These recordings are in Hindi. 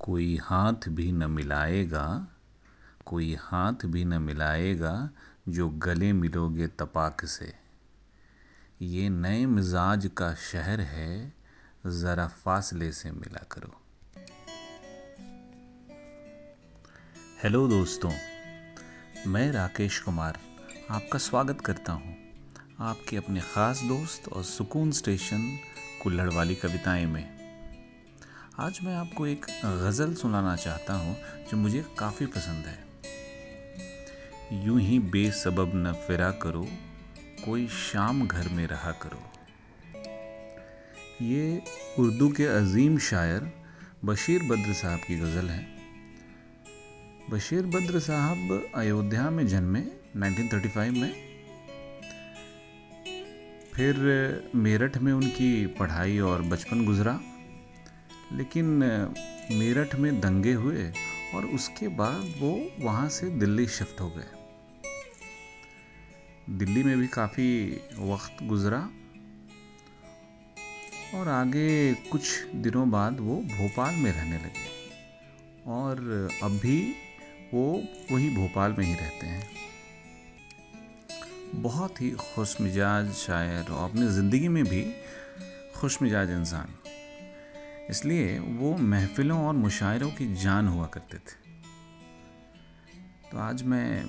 कोई हाथ भी न मिलाएगा, कोई हाथ भी न मिलाएगा जो गले मिलोगे तपाक से। ये नए मिजाज का शहर है, ज़रा फासले से मिला करो। हेलो दोस्तों, मैं राकेश कुमार आपका स्वागत करता हूँ। आपके अपने ख़ास दोस्त और सुकून स्टेशन कुल्लड़ वाली कविताएँ में। आज मैं आपको एक गज़ल सुनाना चाहता हूँ जो मुझे काफ़ी पसंद है। यूँ ही बेसबब न फिरा करो, कोई शाम घर में रहा करो। ये उर्दू के अजीम शायर बशीर बद्र साहब की गज़ल है। बशीर बद्र साहब अयोध्या में जन्मे 1935 में। फिर मेरठ में उनकी पढ़ाई और बचपन गुजरा। लेकिन मेरठ में दंगे हुए और उसके बाद वो वहाँ से दिल्ली शिफ्ट हो गए। दिल्ली में भी काफ़ी वक्त गुज़रा और आगे कुछ दिनों बाद वो भोपाल में रहने लगे और अब भी वो वही भोपाल में ही रहते हैं। बहुत ही खुश मिजाज शायर और अपनी ज़िंदगी में भी खुश मिजाज इंसान। इसलिए वो महफिलों और मुशायरों की जान हुआ करते थे। तो आज मैं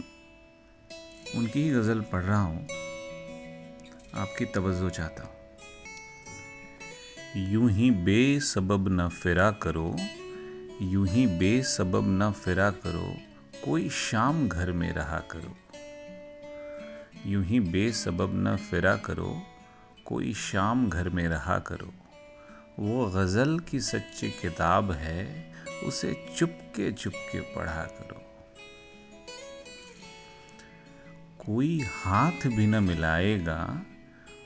उनकी ही गज़ल पढ़ रहा हूँ। आपकी तवज्जो चाहता हूँ। यूँ ही बेसबब न फिरा करो, यूँ ही बेसबब न फिरा करो, कोई शाम घर में रहा करो। यूँ ही बेसबब न फिरा करो, कोई शाम घर में रहा करो। वो गज़ल की सच्ची किताब है, उसे चुपके चुपके पढ़ा करो। कोई हाथ भी न मिलाएगा,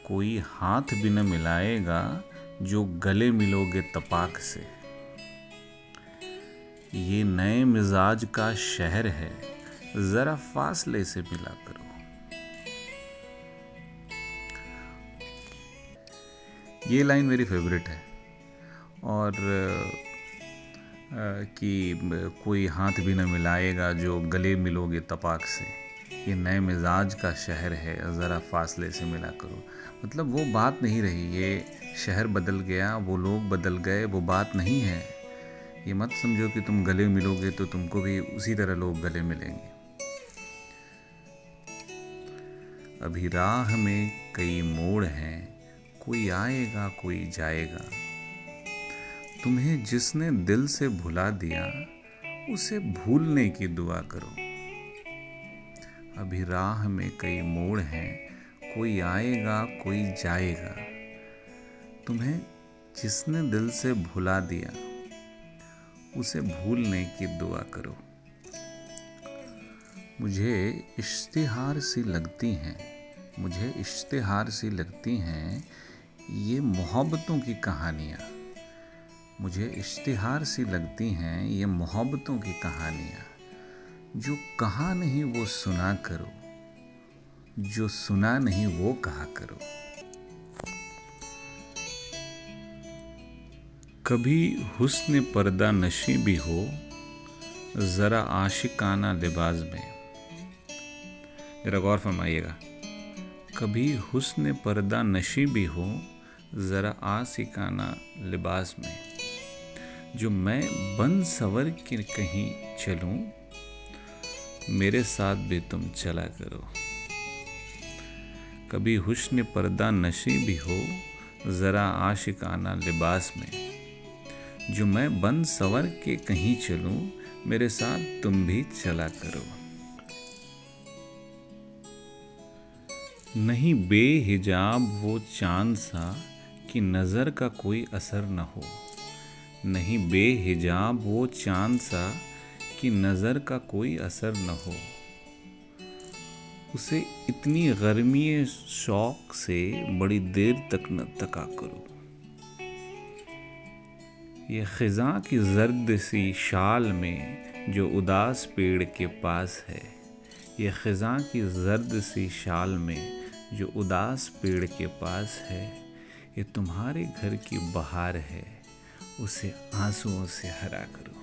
कोई हाथ भी न मिलाएगा जो गले मिलोगे तपाक से। ये नए मिजाज का शहर है, ज़रा फासले से मिला करो। ये लाइन मेरी फेवरेट है। और कि कोई हाथ भी न मिलाएगा जो गले मिलोगे तपाक से। ये नए मिजाज का शहर है, ज़रा फासले से मिला करो। मतलब वो बात नहीं रही, ये शहर बदल गया, वो लोग बदल गए, वो बात नहीं है। ये मत समझो कि तुम गले मिलोगे तो तुमको भी उसी तरह लोग गले मिलेंगे। अभी राह में कई मोड़ हैं, कोई आएगा, कोई जाएगा। तुम्हें जिसने दिल से भुला दिया, उसे भूलने की दुआ करो। अभी राह में कई मोड़ हैं, कोई आएगा, कोई जाएगा। तुम्हें जिसने दिल से भुला दिया, उसे भूलने की दुआ करो। मुझे इश्तिहार सी लगती हैं, मुझे इश्तिहार सी लगती हैं ये मोहब्बतों की कहानियाँ। मुझे इश्तिहार सी लगती हैं ये मोहब्बतों की कहानियाँ। जो कहा नहीं वो सुना करो, जो सुना नहीं वो कहा करो। कभी हुस्न पर्दा नशी भी हो, ज़रा आशिकाना लिबास में। ज़रा गौर फरमाइएगा, कभी हुस्न पर्दा नशी भी हो, ज़रा आशिकाना लिबास में। जो मैं बन सवर के कहीं चलूँ, मेरे साथ भी तुम चला करो। कभी हुस्न पर्दा नशी भी हो, ज़रा आशिकाना लिबास में। जो मैं बन सवर के कहीं चलूँ, मेरे साथ तुम भी चला करो। नहीं बेहिजाब वो चाँद सा कि नज़र का कोई असर न हो। नहीं, बेहिजाब वो चाँद सा कि नज़र का कोई असर न हो। उसे इतनी गर्मी शौक से बड़ी देर तक न तका करो। ये ख़ज़ा की जर्द सी शाल में जो उदास पेड़ के पास है, ये ख़ज़ा की जर्द सी शाल में जो उदास पेड़ के पास है, ये तुम्हारे घर की बहार है। उसे आंसुओं से हरा करो